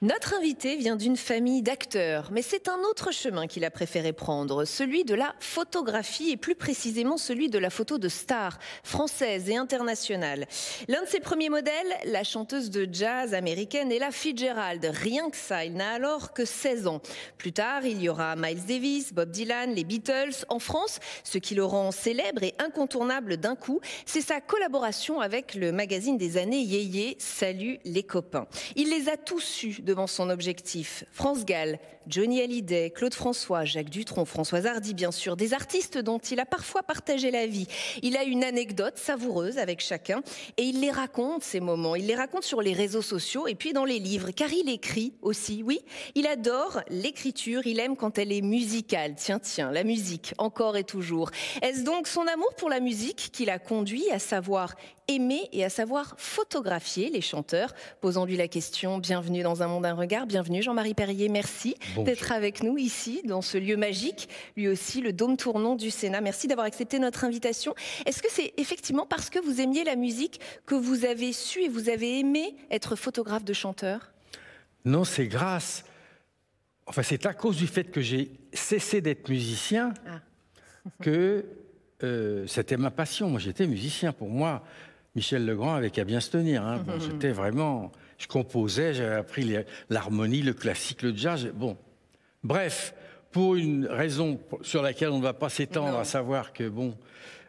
Notre invité vient d'une famille d'acteurs, mais c'est un autre chemin qu'il a préféré prendre, celui de la photographie et plus précisément celui de la photo de stars françaises et internationales. L'un de ses premiers modèles, la chanteuse de jazz américaine Ella Fitzgerald. Rien que ça, il n'a alors que 16 ans. Plus tard, il y aura Miles Davis, Bob Dylan, les Beatles. En France, ce qui le rend célèbre et incontournable d'un coup, c'est sa collaboration avec le magazine des années Yéyé, Salut les copains. Il les a tous eus devant son objectif. France Gall, Johnny Hallyday, Claude François, Jacques Dutronc, Françoise Hardy, bien sûr, des artistes dont il a parfois partagé la vie. Il a une anecdote savoureuse avec chacun et il les raconte, ces moments. Il les raconte sur les réseaux sociaux et puis dans les livres, car il écrit aussi, oui. Il adore l'écriture, il aime quand elle est musicale. Tiens, tiens, la musique, encore et toujours. Est-ce donc son amour pour la musique qui l'a conduit à savoir aimer et à savoir photographier les chanteurs? Posons lui la question, bienvenue dans un monde, un regard, bienvenue Jean-Marie Perrier, merci d'être avec nous ici, dans ce lieu magique, lui aussi le dôme tournant du Sénat. Merci d'avoir accepté notre invitation. Est-ce que c'est effectivement parce que vous aimiez la musique que vous avez su et vous avez aimé être photographe de chanteur? Non, c'est grâce. Enfin, c'est à cause du fait que j'ai cessé d'être musicien ah. que euh, c'était ma passion. Moi, j'étais musicien. Pour moi, Michel Legrand avait qu'à bien se tenir. Hein. Bon, j'étais vraiment. Je composais, j'avais appris l'harmonie, le classique, le jazz. Bon, Bref, pour une raison sur laquelle on ne va pas s'étendre, à savoir que, bon,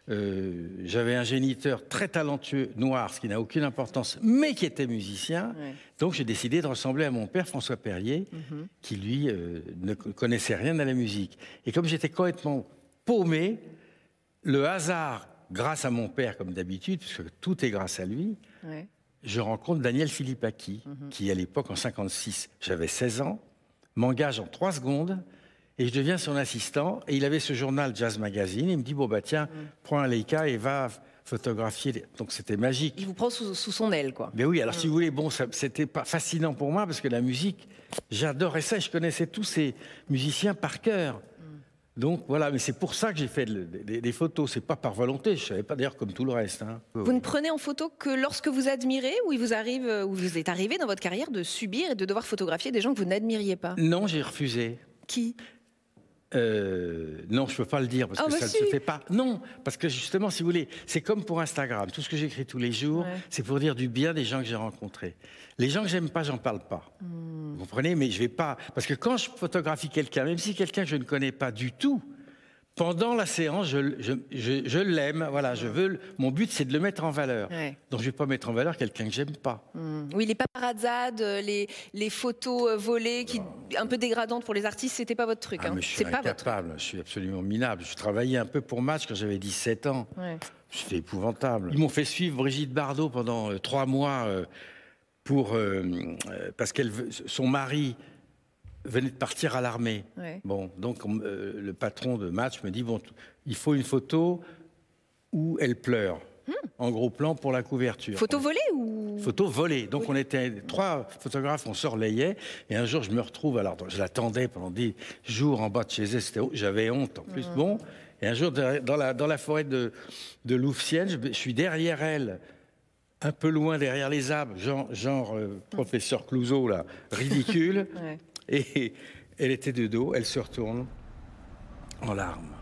euh, j'avais un géniteur très talentueux, noir, ce qui n'a aucune importance, mais qui était musicien. Donc j'ai décidé de ressembler à mon père, François Perrier, mhm. qui lui euh, ne connaissait rien à la musique. Et comme j'étais complètement paumé, le hasard, grâce à mon père, comme d'habitude, puisque tout est grâce à lui, je rencontre Daniel Philippaki, mhm. qui à l'époque, en 56, j'avais 16 ans, m'engage en trois secondes et je deviens son assistant. Et il avait ce journal Jazz Magazine. il me dit Bon, bah tiens, mm. prends un Leica et va photographier. Donc c'était magique. Il vous prend sous, son aile, quoi. Mais oui, alors si mm. vous voulez, bon, c'était pas fascinant pour moi parce que la musique, j'adorais ça. Je connaissais tous ces musiciens par cœur. Donc voilà, mais c'est pour ça que j'ai fait des, photos. C'est pas par volonté. Je savais pas d'ailleurs comme tout le reste. Hein. Vous ne prenez en photo que lorsque vous admirez ou il vous arrive, ou vous est arrivé dans votre carrière de subir et de devoir photographier des gens que vous n'admiriez pas? Non, j'ai refusé. Qui? Euh, non, je ne peux pas le dire parce ah, que bah ça ne se fait pas. Non, parce que justement, si vous voulez, c'est comme pour Instagram. Tout ce que j'écris tous les jours, c'est pour dire du bien des gens que j'ai rencontrés. Les gens que j'aime pas, j'en parle pas. Hmm. Vous comprenez? Mais je vais pas parce que quand je photographie quelqu'un, même si quelqu'un que je ne connais pas du tout, pendant la séance, je, je, l'aime. Voilà, je veux. Mon but, c'est de le mettre en valeur. Donc, je vais pas mettre en valeur quelqu'un que j'aime pas. Hmm. Oui, les paparazzades, les, les photos euh, volées, qui, un peu dégradantes pour les artistes, c'était pas votre truc. Ah, hein. je suis incapable. Je suis absolument minable. Je travaillais un peu pour Match quand j'avais 17 ans. C'était épouvantable. Ils m'ont fait suivre Brigitte Bardot pendant euh, trois mois euh, pour parce qu'elle son mari venait de partir à l'armée. Bon, donc euh, le patron de match me dit bon, il faut une photo où elle pleure. Hmm. En gros plan pour la couverture. Photo volée ou Photo volée. Donc on était trois photographes, on se relayait. Et un jour, je me retrouve, alors je l'attendais pendant des jours en bas de chez elle, j'avais honte en plus. Hmm. Bon, et un jour, dans la, dans la forêt de, de Louvciennes, je, suis derrière elle, un peu loin derrière les arbres, genre, genre euh, professeur Clouseau, là, ridicule. Et elle était de dos, elle se retourne en larmes.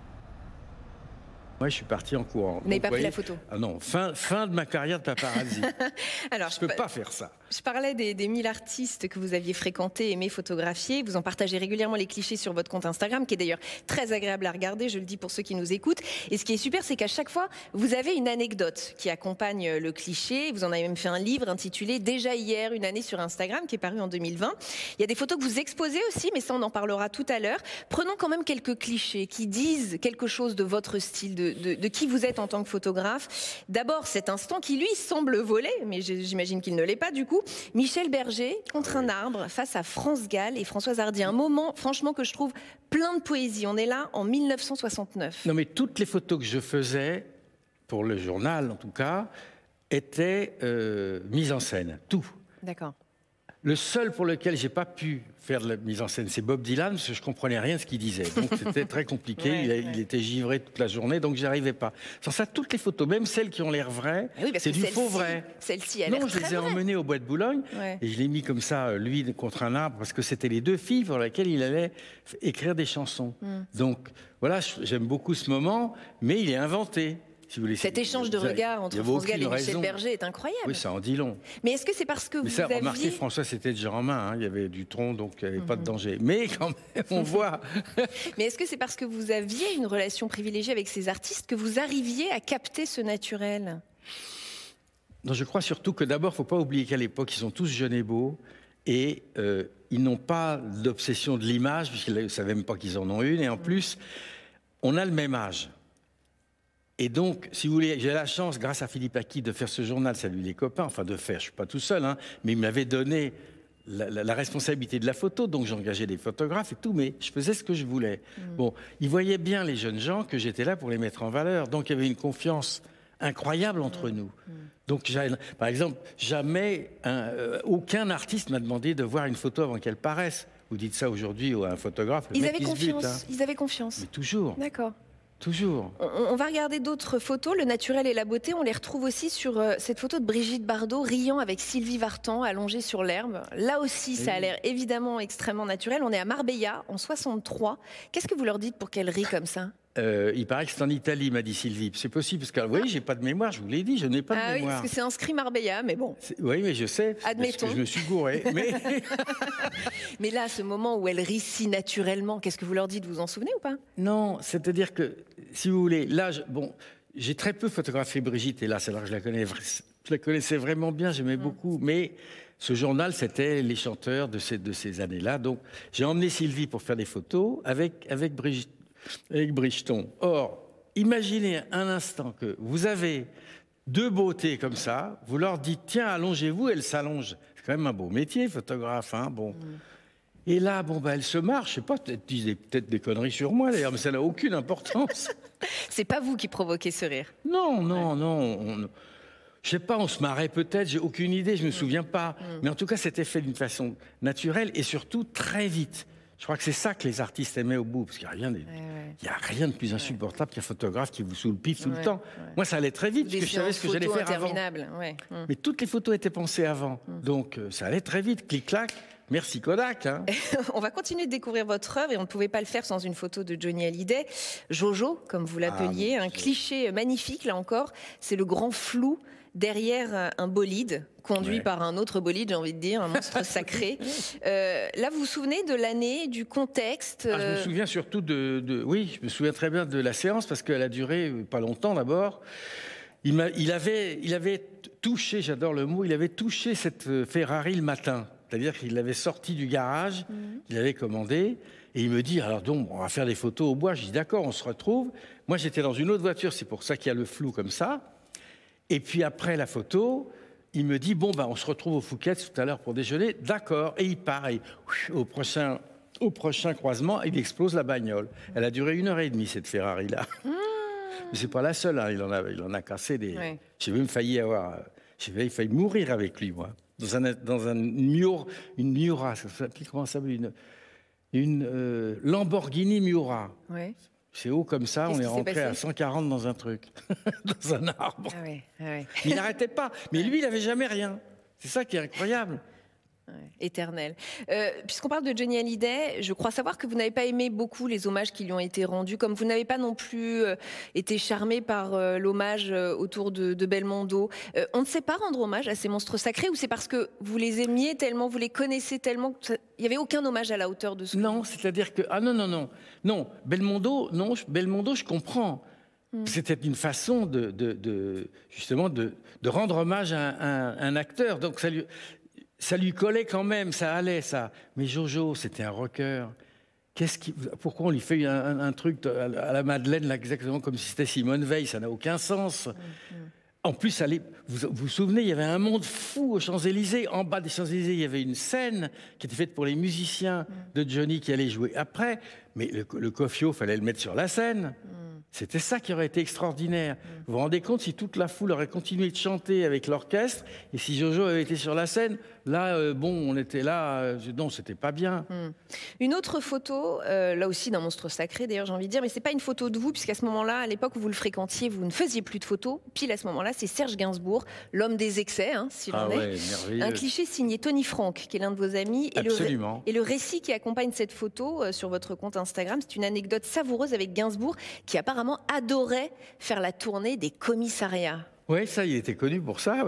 Moi, je suis parti en courant. Vous n'avez pas pris la photo Ah non, fin, fin de ma carrière de paparazzi. Alors, je ne peux pas faire ça. Je parlais des, des 1000 artistes que vous aviez fréquentés, aimés, photographiés. Vous en partagez régulièrement les clichés sur votre compte Instagram, qui est d'ailleurs très agréable à regarder, je le dis pour ceux qui nous écoutent. Et ce qui est super, c'est qu'à chaque fois, vous avez une anecdote qui accompagne le cliché. Vous en avez même fait un livre intitulé Déjà hier, une année sur Instagram, qui est paru en 2020. Il y a des photos que vous exposez aussi, mais ça, on en parlera tout à l'heure. Prenons quand même quelques clichés qui disent quelque chose de votre style, de, de, de qui vous êtes en tant que photographe. D'abord, cet instant qui, lui, semble voler, mais j'imagine qu'il ne l'est pas du coup. Michel Berger contre un arbre face à France Gall et Françoise Hardy. Un moment, franchement, que je trouve plein de poésie. On est là en 1969. Non, mais toutes les photos que je faisais, pour le journal en tout cas, étaient euh, mises en scène. Tout. D'accord. Le seul pour lequel j'ai pas pu faire de la mise en scène, c'est Bob Dylan, parce que je comprenais rien de ce qu'il disait. Donc c'était très compliqué. Ouais, il, ouais. il, était givré toute la journée, donc j'y arrivais pas. Sans ça, toutes les photos, même celles qui ont l'air vraies, oui, c'est du faux vrai. Celle-ci, elle Non, je les ai vraie. emmenés au bois de Boulogne Ouais. et je l'ai mis comme ça, euh, lui contre un arbre, parce que c'était les deux filles pour lesquelles il allait écrire des chansons. Hmm. Donc voilà, j'aime beaucoup ce moment, mais il est inventé. Si vous voulez. Cet échange de regards entre France Gall et Michel. Berger est incroyable. Oui, ça en dit long. Mais est-ce que c'est parce que Mais vous ça, aviez... remarquez, François, c'était déjà en main. hein. Il y avait du tronc, donc il n'y avait pas Mhm. de danger. Mais quand même, on voit. Mais est-ce que c'est parce que vous aviez une relation privilégiée avec ces artistes que vous arriviez à capter ce naturel? Non, je crois surtout que d'abord, il ne faut pas oublier qu'à l'époque, ils sont tous jeunes et beaux. Et euh, ils n'ont pas d'obsession de l'image, puisqu'ils ne savaient même pas qu'ils en ont une. Et en plus, on a le même âge. Et donc, si vous voulez, j'ai la chance, grâce à Philippe Aki, de faire ce journal, salut les copains, enfin de faire, je ne suis pas tout seul, hein, mais il m'avait donné la, la- la responsabilité de la photo, donc j'engageais des photographes et tout, mais je faisais ce que je voulais. Bon, ils voyaient bien, les jeunes gens, que j'étais là pour les mettre en valeur, donc il y avait une confiance incroyable entre nous. Donc, j'ai- par exemple, jamais un, euh, aucun artiste m'a demandé de voir une photo avant qu'elle paraisse. Vous dites ça aujourd'hui à un photographe, Ils avaient il se bute, confiance. hein. Ils avaient confiance. Mais toujours, D'accord. Toujours. On, va regarder d'autres photos. Le naturel et la beauté, on les retrouve aussi sur euh, cette photo de Brigitte Bardot riant avec Sylvie Vartan allongée sur l'herbe. Là aussi, ça a l'air évidemment extrêmement naturel. On est à Marbella en 63. Qu'est-ce que vous leur dites pour qu'elle rie comme ça? Euh, il paraît que c'est en Italie, m'a dit Sylvie. C'est possible, parce que vous voyez, j'ai pas de mémoire, je vous l'ai dit, je n'ai pas de Ah oui, parce que c'est inscrit Marbella, mais bon. Oui, mais je sais. parce Admettons. que je me suis gouré. Mais Mais là, ce moment où elle rit si naturellement, qu'est-ce que vous leur dites Vous vous en souvenez ou pas? Non, c'est-à-dire que, si vous voulez, là, je- bon, j'ai très peu photographié Brigitte, et là, c'est là que je la connais, vra- je la connaissais vraiment bien, j'aimais beaucoup, mais ce journal, c'était les chanteurs de ces, de ces années-là. Donc, j'ai emmené Sylvie pour faire des photos avec, avec, Brigitte, avec Bricheton. Or, imaginez un instant que vous avez deux beautés comme ça, vous leur dites, tiens, allongez-vous, elles s'allongent. C'est quand même un beau métier, photographe, hein, bon. Et là, bon, bah, elle se marche. Je sais pas, peut-être peut-être des conneries sur moi d'ailleurs, mais ça n'a aucune importance. C'est pas vous qui provoquez ce rire. non, non, non. on- je sais pas, on se marrait peut-être, j'ai aucune idée, je me souviens pas. Mais en tout cas, c'était fait d'une façon naturelle et surtout très vite. Je crois que c'est ça que les artistes aimaient au bout, parce qu'il n'y a rien de, il y a rien de plus insupportable qu'un photographe qui vous sous le pif tout le temps. Moi, ça allait très vite, parce que je savais ce que j'allais faire avant. Hum. Mais toutes les photos étaient pensées avant. Mm. Donc, euh, ça allait très vite, clic-clac. Merci Kodak. hein. On va continuer de découvrir votre œuvre et on ne pouvait pas le faire sans une photo de Johnny Hallyday. Jojo, comme vous l'appeliez, Ah, mon un cliché magnifique, là encore, c'est le grand flou derrière euh, un bolide, conduit Ouais. par un autre bolide, j'ai envie de dire, un monstre sacré. Euh, là, vous vous souvenez de l'année, du contexte Ah, je me euh, souviens surtout de, de- Oui, je me souviens très bien de la séance parce qu'elle a duré pas longtemps d'abord. Il, avait, il avait touché, j'adore le mot, il avait touché cette Ferrari le matin. C'est-à-dire qu'il l'avait sorti du garage, il avait commandé, et il me dit alors donc on va faire des photos au bois. Je dis d'accord, on se retrouve. Moi j'étais dans une autre voiture, c'est pour ça qu'il y a le flou comme ça. Et puis après la photo, il me dit bon ben on se retrouve au Fouquet tout à l'heure pour déjeuner. D'accord. Et il part et au prochain au prochain croisement, il explose la bagnole. Elle a duré une heure et demie cette Ferrari là. Mais c'est pas la seule. hein. Il en a il en a cassé des. J'ai même failli avoir. J'ai failli, mourir avec lui moi. Dans un dans un Miura, une Miura, ça s'appelle comment ça s'appelle? Une une euh, Lamborghini Miura. ouais. C'est haut comme ça, Qu'est-ce on est rentré à passé 140 dans un truc, dans un arbre. Ah ouais, ah ouais. Il n'arrêtait pas. Mais lui, il n'avait jamais rien. C'est ça qui est incroyable. Éternel. Euh, puisqu'on parle de Johnny Hallyday, je crois savoir que vous n'avez pas aimé beaucoup les hommages qui lui ont été rendus, comme vous n'avez pas non plus euh, été charmé par euh, l'hommage autour de, Belmondo. on ne sait pas rendre hommage à ces monstres sacrés ou c'est parce que vous les aimiez tellement, vous les connaissez tellement qu'il n'y avait aucun hommage à la hauteur de ce Non, c'est-à-dire que... Ah non, non, non. Non, Belmondo, non, Belmondo, je comprends. Hmm. C'était une façon de, justement de, rendre hommage à un, un acteur. Donc ça lui, ça lui collait quand même, ça allait, ça. Mais Jojo, c'était un rocker. Qu'est-ce qui, pourquoi on lui fait un, truc à la Madeleine, là, exactement comme si c'était Simone Veil Ça n'a aucun sens. Mm, mm. En plus, vous, vous souvenez, il y avait un monde fou aux Champs-Élysées. En bas des Champs-Élysées, il y avait une scène qui était faite pour les musiciens mm. de Johnny qui allaient jouer après. Mais le, le il fallait le mettre sur la scène. C'était ça qui aurait été extraordinaire. Vous vous rendez compte si toute la foule aurait continué de chanter avec l'orchestre et si Jojo avait été sur la scène Là, euh, bon, on était là, euh, non, c'était pas bien. Hmm. Une autre photo, euh, là aussi d'un monstre sacré, d'ailleurs, j'ai envie de dire, mais c'est pas une photo de vous, puisqu'à ce moment-là, à l'époque où vous le fréquentiez, vous ne faisiez plus de photos. Pile à ce moment-là, c'est Serge Gainsbourg, l'homme des excès, hein, si l'on ah est. Un cliché signé Tony Frank, qui est l'un de vos amis. Et Absolument. Le, et le récit qui accompagne cette photo sur votre compte Instagram, c'est une anecdote savoureuse avec Gainsbourg, qui apparemment adorait faire la tournée des commissariats. Oui, ça, il était connu pour ça.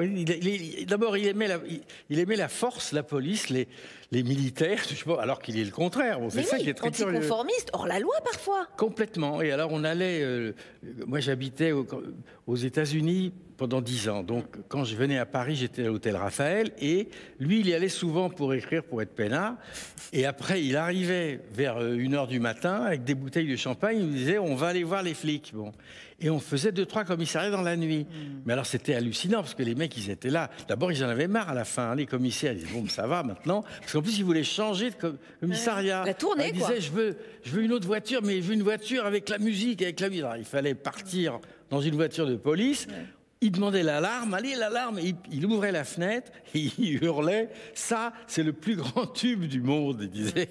D'abord, il, aimait la, force, la police, les, les militaires, alors qu'il est le contraire. c'est ça qui est très anticonformiste, hors la loi parfois. Complètement. Et alors, on allait. Euh, moi, j'habitais aux États-Unis pendant dix ans. Donc, quand je venais à Paris, j'étais à l'hôtel Raphaël. Et lui, il y allait souvent pour écrire, pour être peinard. Et après, il arrivait vers euh, une heure du matin avec des bouteilles de champagne. Il nous disait On va aller voir les flics. Bon. Et on faisait deux, trois commissariats dans la nuit. Hmm. Mais alors, c'était hallucinant parce que les mecs, ils étaient là. D'abord, ils en avaient marre à la fin. Les commissaires, ils disaient Bon, ça va maintenant. Parce qu'en plus, ils voulaient changer de commissariat. La tournée, Ils disaient Je veux, je veux une autre voiture, mais je veux une voiture avec la musique, avec la musique. Alors, il fallait partir dans une voiture de police. Il demandait l'alarme, allez l'alarme, il, ouvrait la fenêtre, et il hurlait, ça c'est le plus grand tube du monde, il disait.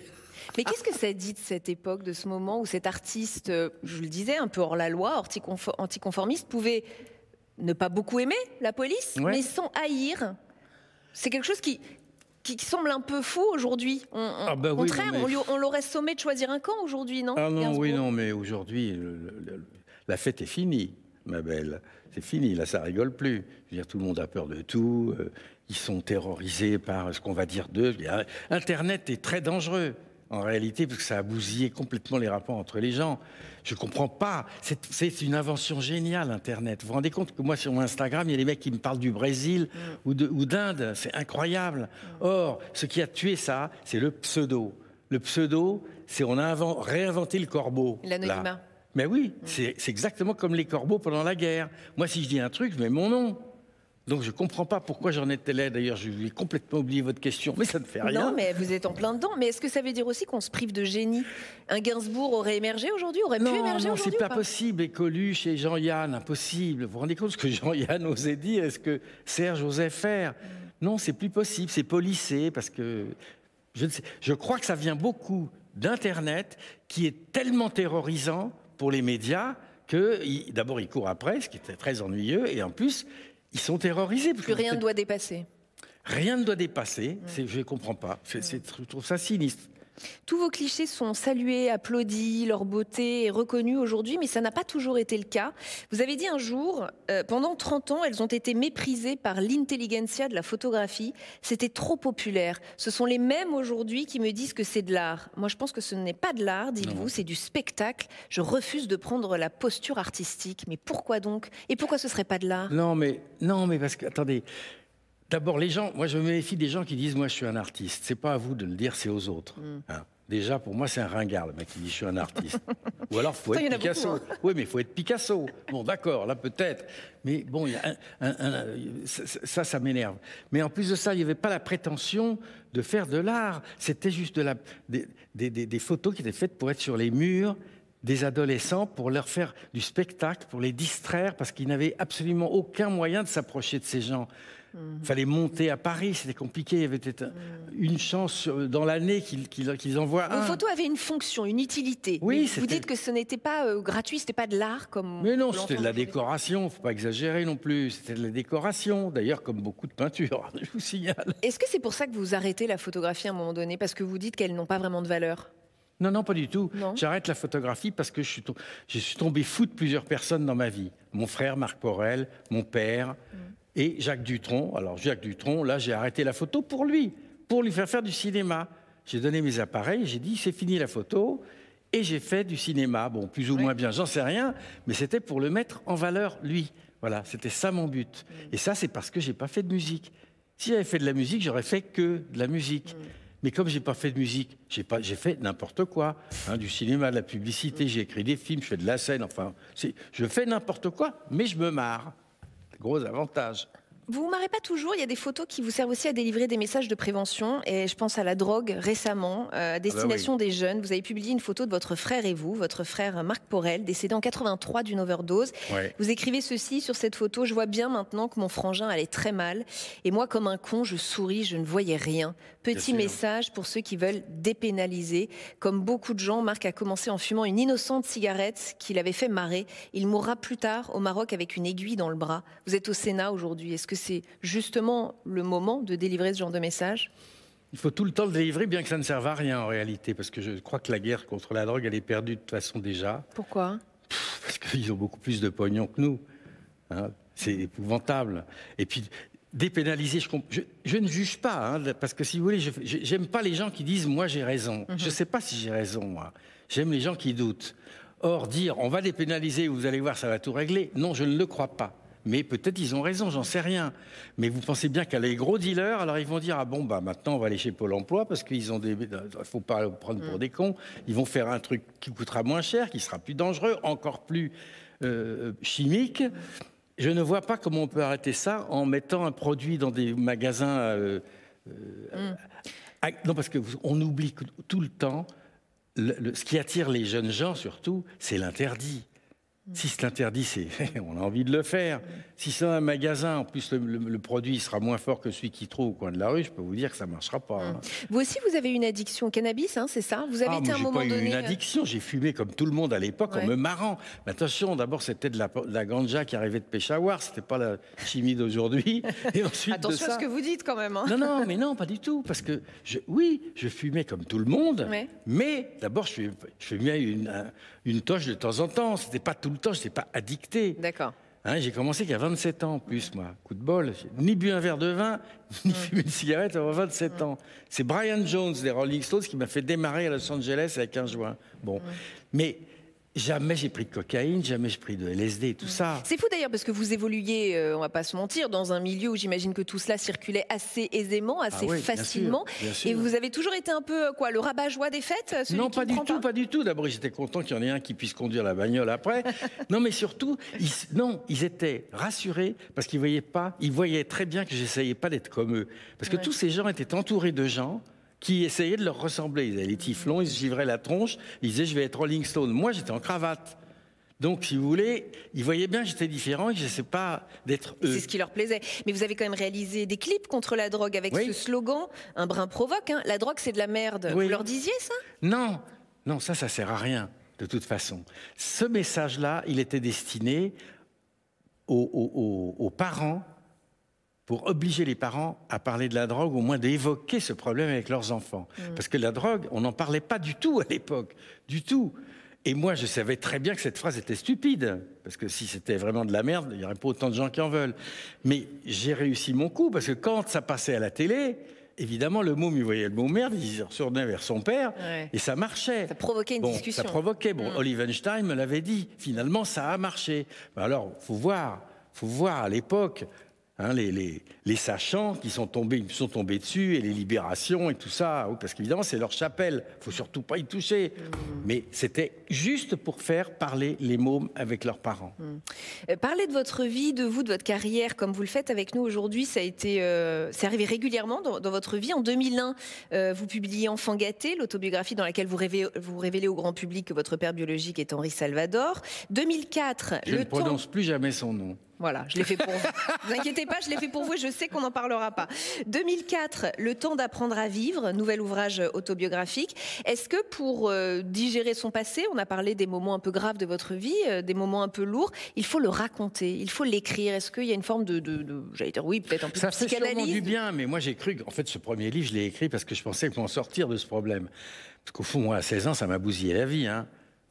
Mais qu'est-ce que ça dit de cette époque, de ce moment où cet artiste, euh, je le disais, un peu hors la loi, anticonformiste, pouvait ne pas beaucoup aimer la police, mais sans haïr? C'est quelque chose qui, qui, semble un peu fou aujourd'hui. Ah bah au contraire, on, l'aurait sommé de choisir un camp aujourd'hui, non? Ah non, oui, non, mais aujourd'hui, la fête est finie, ma belle c'est fini, là ça rigole plus. Je veux dire, tout le monde a peur de tout, euh, ils sont terrorisés par ce qu'on va dire d'eux. Internet est très dangereux en réalité, parce que ça a bousillé complètement les rapports entre les gens. Je ne comprends pas. C'est une invention géniale, Internet. Vous vous rendez compte que moi, sur mon Instagram, il y a des mecs qui me parlent du Brésil mm. ou d'Inde. C'est incroyable. Or, ce qui a tué ça, c'est le pseudo. Le pseudo, c'est on a réinventé le corbeau. L'anonymat. Mais oui, c'est exactement comme les corbeaux pendant la guerre. Moi, si je dis un truc, je mets mon nom. Donc je ne comprends pas pourquoi j'en étais là. D'ailleurs, je vais complètement oublié votre question, mais ça ne fait rien. Non, mais vous êtes en plein dedans. Mais est-ce que ça veut dire aussi qu'on se prive de génie? Un Gainsbourg aurait émergé aujourd'hui Aurait pu émerger aujourd'hui Non, c'est pas, possible. Et Coluche et Jean-Yann, impossible. Vous vous rendez compte ce que Jean-Yann osait dire? Est ce que Serge osait faire? Non, c'est plus possible. C'est policé parce que je, sais, je crois que ça vient beaucoup d'Internet qui est tellement terrorisant pour les médias que d'abord ils courent après, ce qui était très ennuyeux, et en plus ils sont terrorisés. Plus rien ne doit dépasser. Rien ne doit dépasser. Je ne comprends pas. je trouve ça sinistre. Tous vos clichés sont salués, applaudis, leur beauté est reconnue aujourd'hui, mais ça n'a pas toujours été le cas. Vous avez dit un jour, euh, pendant 30 ans, elles ont été méprisées par l'intelligentsia de la photographie. C'était trop populaire. Ce sont les mêmes aujourd'hui qui me disent que c'est de l'art. Moi, je pense que ce n'est pas de l'art, dites-vous, c'est du spectacle. Je refuse de prendre la posture artistique. Mais pourquoi donc? Et pourquoi ce serait pas de l'art? Non, mais non, mais parce que attendez, D'abord, les gens, moi je me méfie des gens qui disent moi je suis un artiste. C'est pas à vous de le dire, c'est aux autres. Mm. Hein. Déjà, pour moi, c'est un ringard, le mec qui dit je suis un artiste. Ou alors, faut être Picasso. Hein. Oui, mais il faut être Picasso. Bon, d'accord, là peut-être. Mais bon, y a un, ça, ça, m'énerve. Mais en plus de ça, il n'y avait pas la prétention de faire de l'art. C'était juste de la, des, des, des, photos qui étaient faites pour être sur les murs des adolescents, pour leur faire du spectacle, pour les distraire, parce qu'ils n'avaient absolument aucun moyen de s'approcher de ces gens. Il fallait monter à Paris, c'était compliqué. Il y avait peut-être une chance dans l'année qu'ils envoient Vos photos avaient une fonction, une utilité. Oui, Vous dites que ce n'était pas euh, gratuit, c'était pas de l'art comme. Mais non, c'était de la décoration. Faut pas exagérer non plus. C'était de la décoration. D'ailleurs, comme beaucoup de peintures, je vous signale. Est-ce que c'est pour ça que vous arrêtez la photographie à un moment donné parce que vous dites qu'elles n'ont pas vraiment de valeur? Non, non, pas du tout. J'arrête la photographie parce que je suis, je suis, tombé fou de plusieurs personnes dans ma vie. Mon frère Marc Porel, mon père, mm et Jacques Dutronc. Alors Jacques Dutronc, là, j'ai arrêté la photo pour lui, pour lui faire faire du cinéma. J'ai donné mes appareils, j'ai dit c'est fini la photo, et j'ai fait du cinéma. Bon, plus ou moins bien, j'en sais rien, mais c'était pour le mettre en valeur lui. Voilà, c'était ça mon but. Mm. Et ça, c'est parce que j'ai pas fait de musique. Si j'avais fait de la musique, j'aurais fait que de la musique. Mm. Mais comme j'ai pas fait de musique, j'ai pas, j'ai fait n'importe quoi, hein, du cinéma, de la publicité, j'ai écrit des films, je fais de la scène, enfin, je fais n'importe quoi, mais je me marre. Gros avantage. Vous vous marrez pas toujours, il y a des photos qui vous servent aussi à délivrer des messages de prévention. Et je pense à la drogue récemment, euh, à ah bah destination des jeunes. Vous avez publié une photo de votre frère et vous, votre frère Marc Porel, décédé en 83 d'une overdose. Vous écrivez ceci sur cette photo Je vois bien maintenant que mon frangin allait très mal. Et moi, comme un con, je souris, je ne voyais rien. Petit message pour ceux qui veulent dépénaliser. Comme beaucoup de gens, Marc a commencé en fumant une innocente cigarette qui l'avait fait marrer. Il mourra plus tard au Maroc avec une aiguille dans le bras. Vous êtes au Sénat aujourd'hui. Est-ce que c'est justement le moment de délivrer ce genre de message il faut tout le temps le délivrer, bien que ça ne serve à rien en réalité, parce que je crois que la guerre contre la drogue, elle est perdue de toute façon déjà. Pourquoi? Parce qu'ils ont beaucoup plus de pognon que nous. Hein. c'est épouvantable. Et puis, dépénaliser, je, je, ne juge pas, hein, parce que si vous voulez, j'aime pas les gens qui disent moi j'ai raison. Mhm. Je ne sais pas si j'ai raison, moi. J'aime les gens qui doutent. Or, dire on va dépénaliser, vous allez voir, ça va tout régler, non, je ne le crois pas. Mais peut-être ils ont raison, j'en sais rien. Mais vous pensez bien qu'à les gros dealers, alors ils vont dire ah bon bah maintenant on va aller chez Pôle Emploi parce qu'ils ont des, il faut pas prendre pour mm. des cons. Ils vont faire un truc qui coûtera moins cher, qui sera plus dangereux, encore plus euh, chimique. Je ne vois pas comment on peut arrêter ça en mettant un produit dans des magasins. Euh, euh, mm. non parce que on oublie tout le temps. ce qui attire les jeunes gens surtout, c'est l'interdit. Si c'est interdit, c'est, on a envie de le faire. Si c'est un magasin, en plus le, produit sera moins fort que celui qui trouve au coin de la rue, je peux vous dire que ça ne marchera pas. Hein. Vous aussi, vous avez une addiction au cannabis, hein, c'est ça? Vous avez ah, été à un moment pas donné. Eu une euh, addiction, j'ai fumé comme tout le monde à l'époque en me marrant. Mais attention, d'abord c'était de la, ganja qui arrivait de Peshawar, c'était pas la chimie d'aujourd'hui. Et ensuite attention à ce que vous dites quand même. Hein. Non, non, mais non, pas du tout, parce que oui, je fumais comme tout le monde, mais d'abord je, je fumais une, une toche de temps en temps. C'était pas tout le temps, je n'étais pas addicté. D'accord. Hein, j'ai commencé qu'il y a 27 ans en plus, moi. Coup de bol. Ni bu un verre de vin, ni fumé une cigarette avant 27 ans. C'est Brian Jones des Rolling Stones qui m'a fait démarrer à Los Angeles avec un juin. Bon. Mais Jamais j'ai pris de cocaïne, jamais j'ai pris de LSD, tout ça. C'est fou d'ailleurs parce que vous évoluiez, on euh, on va pas se mentir, dans un milieu où j'imagine que tout cela circulait assez aisément, assez ah facilement. Et vous avez toujours été un peu quoi, le rabat-joie des fêtes Non, pas du tout, pas, du tout. D'abord, j'étais content qu'il y en ait un qui puisse conduire la bagnole après. non, mais surtout, ils, non, ils étaient rassurés parce qu'ils voyaient pas, ils voyaient très bien que j'essayais pas d'être comme eux, parce que tous ces gens étaient entourés de gens qui essayaient de leur ressembler. Ils avaient les tiflons, ils se givraient la tronche, ils disaient je vais être Rolling Stone. Moi, j'étais en cravate. Donc, si vous voulez, ils voyaient bien que j'étais différent et que je ne sais pas d'être eux. C'est ce qui leur plaisait. Mais vous avez quand même réalisé des clips contre la drogue avec ce slogan, un brin provoque, hein. la drogue c'est de la merde. Vous leur disiez ça? Non, non, ça, ça sert à rien, de toute façon. Ce message-là, il était destiné aux parents pour obliger les parents à parler de la drogue, au moins d'évoquer ce problème avec leurs enfants. Mm. Parce que la drogue, on n'en parlait pas du tout à l'époque, du tout. Et moi, je savais très bien que cette phrase était stupide, parce que si c'était vraiment de la merde, il n'y aurait pas autant de gens qui en veulent. Mais j'ai réussi mon coup, parce que quand ça passait à la télé, évidemment, le mot, il voyait le mot merde, il se retournait vers son père, et ça marchait. Ça provoquait une discussion. Ça provoquait. Bon, mm. Olivenstein me l'avait dit. Finalement, ça a marché. Alors, faut voir, faut voir à l'époque Hein, les, les, les, sachants qui sont tombés, sont tombés dessus, et les libérations et tout ça, parce qu'évidemment c'est leur chapelle, il faut surtout pas y toucher. Mmh. Mais c'était juste pour faire parler les mômes avec leurs parents. Mmh. Parler de votre vie, de vous, de votre carrière, comme vous le faites avec nous aujourd'hui, ça a été, euh, c'est arrivé régulièrement dans, votre vie. En 2001, euh, vous publiez Enfant gâté, l'autobiographie dans laquelle vous révélez, vous révélez au grand public que votre père biologique est Henri Salvador. 2004, je ne prononce plus jamais son nom. Voilà, je l'ai fait pour vous. vous inquiétez pas, je l'ai fait pour vous et je sais qu'on n'en parlera pas. 2004, Le temps d'apprendre à vivre, nouvel ouvrage autobiographique. Est-ce que pour euh, digérer son passé, on a parlé des moments un peu graves de votre vie, euh, des moments un peu lourds, il faut le raconter, il faut l'écrire. Est-ce qu'il y a une forme de, de, j'allais dire oui, peut-être un peu Ça de psychanalyse fait sûrement du bien, mais moi j'ai cru qu'en fait ce premier livre, je l'ai écrit parce que je pensais m'en sortir de ce problème. Parce qu'au fond, moi à 16 ans, ça m'a bousillé la vie. Hein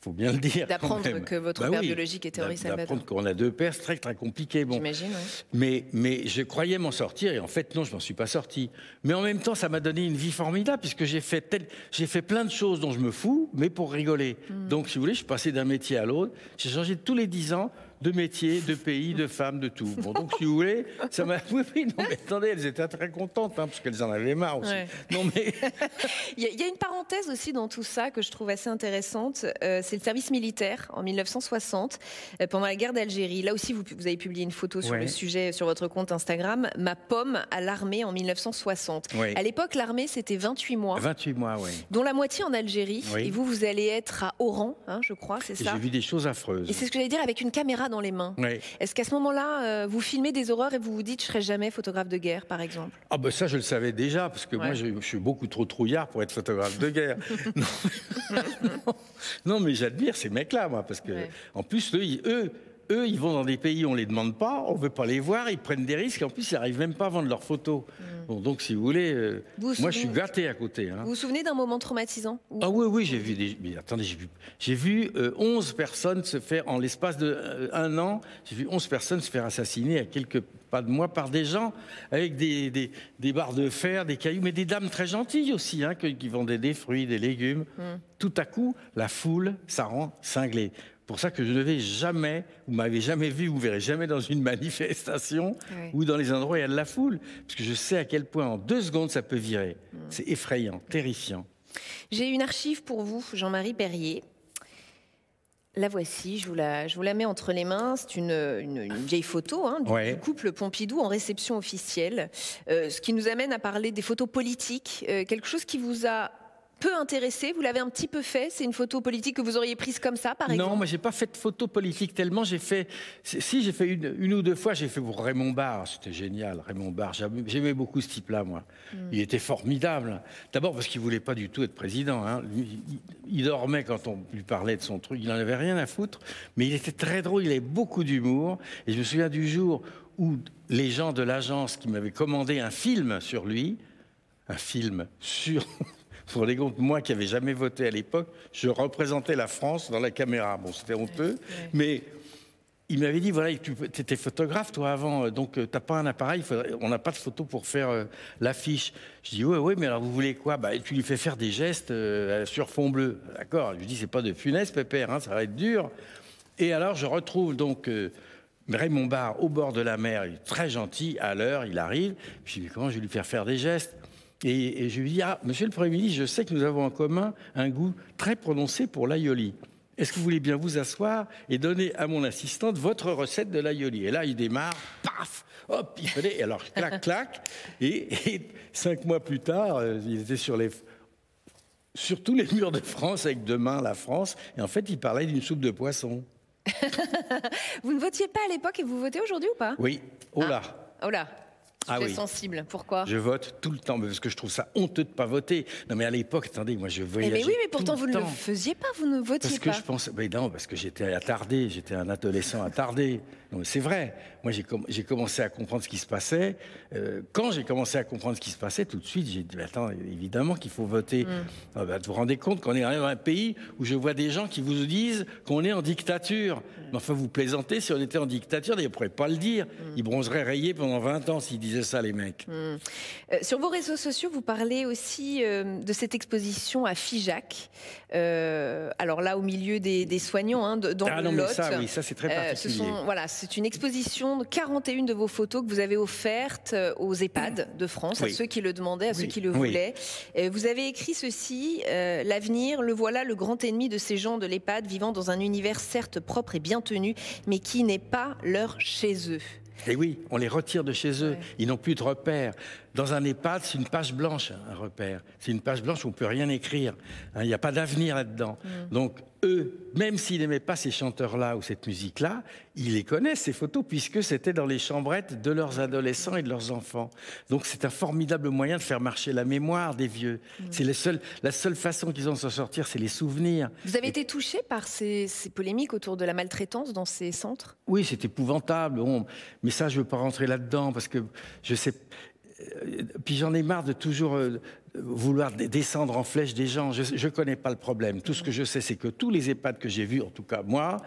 faut bien le dire. D'apprendre que votre bah père biologique était Henri Salvador. D'apprendre qu'on a deux pères, c'est très très compliqué. Bon. J'imagine. Oui. Mais mais je croyais m'en sortir et en fait non, je m'en suis pas sorti. Mais en même temps, ça m'a donné une vie formidable puisque j'ai fait tel... j'ai fait plein de choses dont je me fous, mais pour rigoler. Hmm. Donc si vous voulez, je suis passé d'un métier à l'autre. J'ai changé tous les dix ans de métiers, de pays, de femmes, de tout. Bon, donc, si vous voulez, ça m'a. Oui, oui, non, mais attendez, elles étaient très contentes, hein, parce qu'elles en avaient marre aussi. Non, mais. il, y a, une parenthèse aussi dans tout ça que je trouve assez intéressante. Euh, c'est le service militaire en 1960, euh, pendant la guerre d'Algérie. Là aussi, vous, vous, avez publié une photo sur le sujet sur votre compte Instagram. Ma pomme à l'armée en 1960. À l'époque, l'armée, c'était 28 mois. 28 mois, oui. Dont la moitié en Algérie. Et vous, vous allez être à Oran, hein, je crois, c'est ça J'ai vu des choses affreuses. Et c'est ce que j'allais dire avec une caméra dans les mains. Est-ce qu'à ce, moment-là, euh, vous filmez des horreurs et vous vous dites je serai jamais photographe de guerre, par exemple? Ah ben ça, je le savais déjà parce que moi, je, suis beaucoup trop trouillard pour être photographe de guerre. non. mais j'admire ces mecs-là, moi, parce que en plus, eux eux, ils vont dans des pays où on les demande pas, on veut pas les voir, ils prennent des risques, et en plus, ils n'arrivent même pas à vendre leurs photos. Mm. Bon, donc, si vous voulez, euh, moi, je suis gâté à côté. Hein. Vous vous souvenez d'un moment traumatisant Ah oui, oui, j'ai vu des... Mais attendez, j'ai vu, j'ai vu 11 euh, personnes se faire, en l'espace d'un euh, an, j'ai vu 11 personnes se faire assassiner à quelques pas de mois par des gens avec des, des, barres de fer, des cailloux, mais des dames très gentilles aussi, hein, qui, vendaient des fruits, des légumes. Mm. Tout à coup, la foule, ça rend cinglé pour ça que je ne vais jamais, vous m'avez jamais vu, vous verrez jamais dans une manifestation ou dans les endroits où il y a de la foule, parce que je sais à quel point en deux secondes ça peut virer. Mm. C'est effrayant, terrifiant. J'ai une archive pour vous, Jean-Marie Perrier. La voici, je vous la, je vous la mets entre les mains. C'est une, vieille photo hein, du, couple Pompidou en réception officielle, euh, ce qui nous amène à parler des photos politiques, euh, quelque chose qui vous a peu intéressé Vous l'avez un petit peu fait C'est une photo politique que vous auriez prise comme ça, par exemple Non, moi j'ai pas fait de photo politique tellement. J'ai fait, si j'ai fait une, ou deux fois, j'ai fait pour Raymond Barre. C'était génial, Raymond Barre. J'aimais beaucoup ce type-là, moi. Hmm. Il était formidable. D'abord parce qu'il voulait pas du tout être président. Hein. il, dormait quand on lui parlait de son truc. Il en avait rien à foutre. Mais il était très drôle. Il avait beaucoup d'humour. Et je me souviens du jour où les gens de l'agence qui m'avaient commandé un film sur lui, un film sur vous vous rendez compte, moi qui n'avais jamais voté à l'époque, je représentais la France dans la caméra. Bon, c'était honteux, mais il m'avait dit voilà, tu étais photographe toi avant, euh, donc euh, tu n'as pas un appareil, on n'a pas de photo pour faire euh, l'affiche. Je dis oui, oui, mais alors vous voulez quoi? Bah, Tu lui fais faire des gestes sur fond bleu. D'accord, je lui dis c'est pas de funeste, pépère, hein, ça va être dur. Et alors je retrouve donc. Raymond Barre au bord de la mer, il est très gentil, à l'heure, il arrive. Je lui dis, comment je vais lui faire faire des gestes? Et, je lui dis, ah, monsieur le Premier ministre, je sais que nous avons en commun un goût très prononcé pour l'aïoli. Est-ce que vous voulez bien vous asseoir et donner à mon assistante votre recette de l'aïoli Et là, il démarre, paf, hop, il fallait, alors clac, clac. Et, cinq mois plus tard, euh, il était sur les, sur tous les murs de France avec demain la France. Et en fait, il parlait d'une soupe de poisson. vous ne votiez pas à l'époque et vous votez aujourd'hui ou pas? Oui. Oh là. Ah. Oh là. Ah oui. sensible. Pourquoi? Je vote tout le temps, parce que je trouve ça honteux de ne pas voter. Non, mais à l'époque, attendez, moi je voyais. Mais oui, mais pourtant vous ne le faisiez pas, vous ne votiez pas. Parce que je pense. Mais non, parce que j'étais attardé, j'étais un adolescent attardé. C'est vrai. Moi, j'ai commencé à comprendre ce qui se passait. Euh, quand j'ai commencé à comprendre ce qui se passait, tout de suite, j'ai dit attends, évidemment qu'il faut voter. Mm. Ah, bah, vous vous rendez compte qu'on est dans un pays où je vois des gens qui vous disent qu'on est en dictature. Mais enfin, vous plaisantez, si on était en dictature, ils ne pourraient pas le dire. Mm. Ils bronzeraient rayés pendant 20 ans s'ils disaient ça, les mecs. Mm. Euh, sur vos réseaux sociaux, vous parlez aussi euh, de cette exposition à Figeac. alors là, au milieu des, soignants, hein, dans ah, le non, ça, oui, ça c'est très particulier. voilà, c'est une exposition de 41 de vos photos que vous avez offertes euh, aux EHPAD de France, à ceux qui le demandaient, à ceux qui le voulaient. Vous avez écrit ceci euh, L'avenir, le voilà le grand ennemi de ces gens de l'EHPAD vivant dans un univers certes propre et bien tenu, mais qui n'est pas leur chez eux. Et oui, on les retire de chez eux. Ils n'ont plus de repères. Dans un EHPAD, c'est une page blanche, un repère. C'est une page blanche où on ne peut rien écrire. Hein, il n'y a pas d'avenir là-dedans. Mm. Donc, eux, même s'ils n'aimaient pas ces chanteurs-là ou cette musique-là, ils les connaissent, ces photos, puisque c'était dans les chambrettes de leurs adolescents et de leurs enfants. Donc c'est un formidable moyen de faire marcher la mémoire des vieux. Mmh. C'est la seule façon qu'ils ont de s'en sortir, c'est les souvenirs. Vous avez été touché par ces, polémiques autour de la maltraitance dans ces centres? Oui, c'est épouvantable. mais ça, je ne veux pas rentrer là-dedans, parce que je sais... Puis j'en ai marre de toujours euh, vouloir descendre en flèche des gens. Je ne connais pas le problème. Tout ce que je sais, c'est que tous les EHPAD que j'ai vus, en tout cas moi,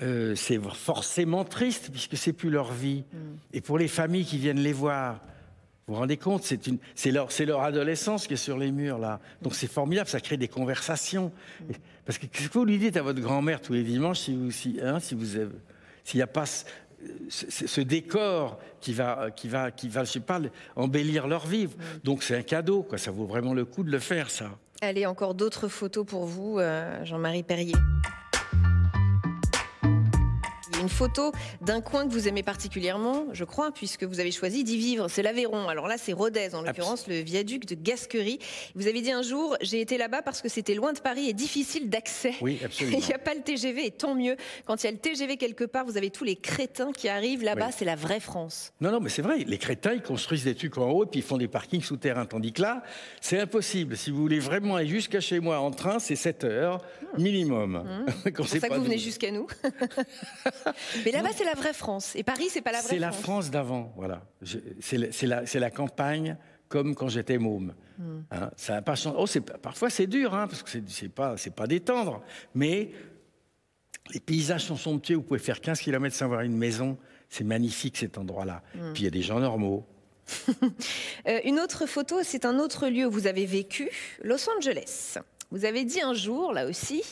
euh, c'est forcément triste puisque c'est plus leur vie. Mm. Et pour les familles qui viennent les voir, vous vous rendez compte, c'est leur, leur, adolescence qui est sur les murs là. Donc c'est formidable, ça crée des conversations. Mm. Parce que qu'est-ce que vous lui dites à votre grand-mère tous les dimanches si vous, si, hein, si vous s'il n'y a pas ce décor qui va, qui va, qui va, je sais pas, embellir leur vie. Donc c'est un cadeau, quoi. Ça vaut vraiment le coup de le faire, ça. Allez, encore d'autres photos pour vous, euh, Jean-Marie Perrier une photo d'un coin que vous aimez particulièrement, je crois, puisque vous avez choisi d'y vivre. C'est l'Aveyron. Alors là, c'est Rodez, en l'occurrence, le viaduc de Gasquerie. Vous avez dit un jour, j'ai été là-bas parce que c'était loin de Paris et difficile d'accès. Oui, absolument. Il n'y a pas le TGV, et tant mieux. Quand il y a le TGV quelque part, vous avez tous les crétins qui arrivent là-bas. C'est la vraie France. Non, non, mais c'est vrai. Les crétins, ils construisent des trucs en haut et puis ils font des parkings souterrains. Tandis que là, c'est impossible. Si vous voulez vraiment aller jusqu'à chez moi en train, c'est 7 heures minimum. Mmh. c'est pour ça que vous venez jusqu'à nous. mais là-bas, c'est la vraie France. Et Paris, c'est pas la vraie France. C'est la France d'avant, voilà. C'est la, la, campagne comme quand j'étais môme. Hmm. Hein, ça a pas changé. Oh, parfois c'est dur, hein, parce que c'est pas, pas détendre. Mais les paysages sont somptueux. Vous pouvez faire 15 km sans voir une maison. C'est magnifique cet endroit-là. Hmm. Puis il y a des gens normaux. Euh, une autre photo, c'est un autre lieu où vous avez vécu, Los Angeles. Vous avez dit un jour, là aussi,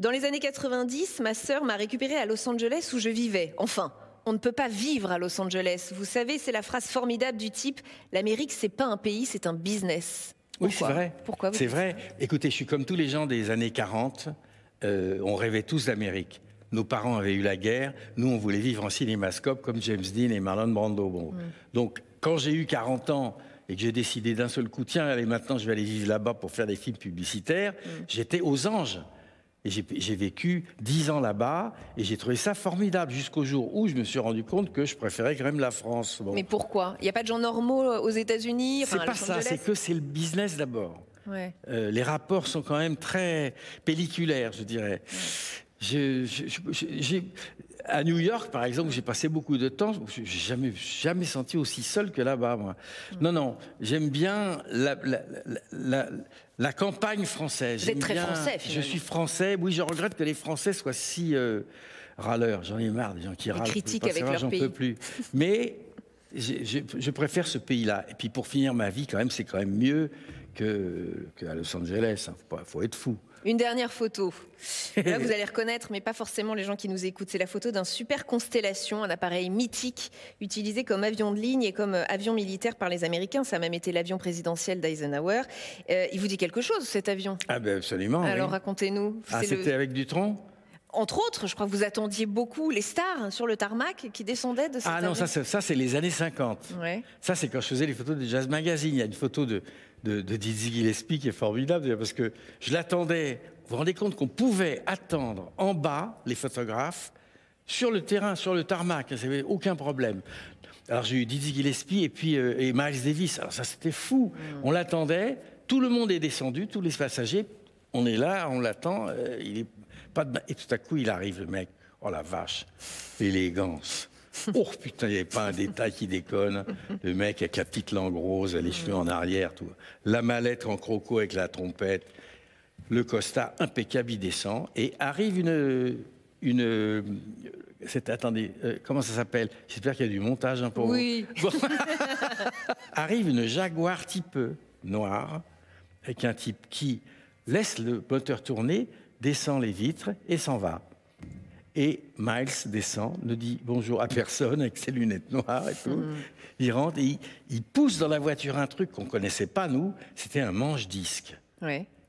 dans les années 90, ma sœur m'a récupéré à Los Angeles où je vivais. Enfin, on ne peut pas vivre à Los Angeles. Vous savez, c'est la phrase formidable du type l'Amérique, c'est pas un pays, c'est un business. oui, c'est vrai. Pourquoi C'est vrai. Écoutez, je suis comme tous les gens des années 40. Euh, on rêvait tous d'Amérique. Nos parents avaient eu la guerre. Nous, on voulait vivre en cinémascope comme James Dean et Marlon Brando. Mm. Donc, quand j'ai eu 40 ans et que j'ai décidé d'un seul coup, tiens, allez, maintenant, je vais aller vivre là-bas pour faire des films publicitaires, mm. j'étais aux anges. Et j'ai vécu dix ans là-bas et j'ai trouvé ça formidable jusqu'au jour où je me suis rendu compte que je préférais quand même la France. Mais pourquoi? Il n'y a pas de gens normaux aux États-Unis C'est pas ça, c'est que c'est le business d'abord. Euh, les rapports sont quand même très pelliculaires, je dirais. À New York, par exemple, j'ai passé beaucoup de temps, je n'ai jamais, jamais senti aussi seul que là-bas, moi. Mm. Non, non, j'aime bien la, la campagne française. Vous êtes très français, Je suis français. Oui, je regrette que les Français soient si euh, râleurs. J'en ai marre des gens qui râlent. Critiquent avec leur pays. Peux plus. Mais je, préfère ce pays-là. Et puis pour finir ma vie, quand même, c'est quand même mieux qu'à Los Angeles. Il hein. faut être fou. Une dernière photo. Là, vous allez reconnaître, mais pas forcément les gens qui nous écoutent. C'est la photo d'un super constellation, un appareil mythique utilisé comme avion de ligne et comme euh, avion militaire par les Américains. Ça a même été l'avion présidentiel d'Eisenhower. Euh, il vous dit quelque chose, cet avion? Ah ben absolument. Alors racontez-nous. Ah, c'était avec Dutron? Entre autres, je crois que vous attendiez beaucoup les stars sur le tarmac qui descendaient de cet Ah non, ça, ça c'est les années 50. Ouais. Ça, c'est quand je faisais les photos de Jazz Magazine. Il y a une photo de, de, de Dizzy Gillespie qui est formidable parce que je l'attendais. Vous vous rendez compte qu'on pouvait attendre en bas les photographes sur le terrain, sur le tarmac, il n'y avait aucun problème. Alors j'ai eu Dizzy Gillespie et puis euh, et Miles Davis. Alors ça c'était fou. Mm. On l'attendait, tout le monde est descendu, tous les passagers. On est là, on l'attend. Euh, il est pas de... et tout à coup il arrive le mec. Oh la vache, l'élégance. Oh putain, il n'y avait pas un détail qui déconne. Le mec avec la petite langue rose, les cheveux en arrière, tout. La mallette en croco avec la trompette. Le costard impeccable, il descend. Et arrive une. une attendez, euh, comment ça s'appelle? J'espère qu'il y a du montage un hein, peu. Oui. arrive une Jaguar type noire, avec un type qui laisse le moteur tourner, descend les vitres et s'en va. Et Miles descend, ne dit bonjour à personne avec ses lunettes noires et tout. Il rentre et il, pousse dans la voiture un truc qu'on connaissait pas, nous. C'était un manche-disque.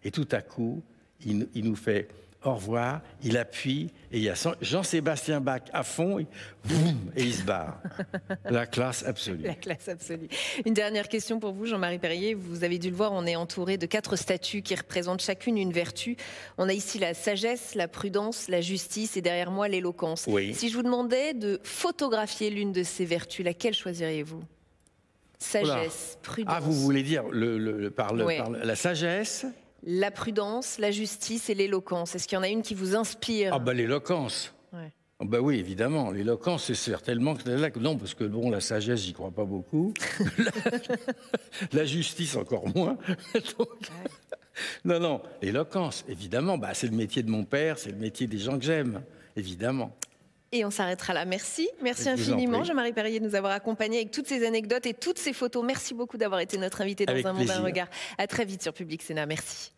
Et tout à coup, il, nous fait au revoir, il appuie, et il y a Jean-Sébastien Bach à fond, et, boum, et il se barre. La classe absolue. La classe absolue. Une dernière question pour vous, Jean-Marie Perrier. Vous avez dû le voir, on est entouré de quatre statues qui représentent chacune une vertu. On a ici la sagesse, la prudence, la justice, et derrière moi l'éloquence. Si je vous demandais de photographier l'une de ces vertus, laquelle choisiriez-vous? Sagesse, prudence. Ah, vous voulez dire le, par, la sagesse la prudence, la justice et l'éloquence. Est-ce qu'il y en a une qui vous inspire Ah bah l'éloquence. Ah bah oui, évidemment. L'éloquence, c'est certainement que non, parce que bon, la sagesse, j'y crois pas beaucoup. la, justice, encore moins. Non, non, l'éloquence, évidemment. Bah, c'est le métier de mon père, c'est le métier des gens que j'aime, évidemment. Et on s'arrêtera là. Merci. Merci infiniment, Jean-Marie Perrier, de nous avoir accompagnés avec toutes ces anecdotes et toutes ces photos. Merci beaucoup d'avoir été notre invité dans Un monde, un regard. À très vite sur Public Sénat. Merci.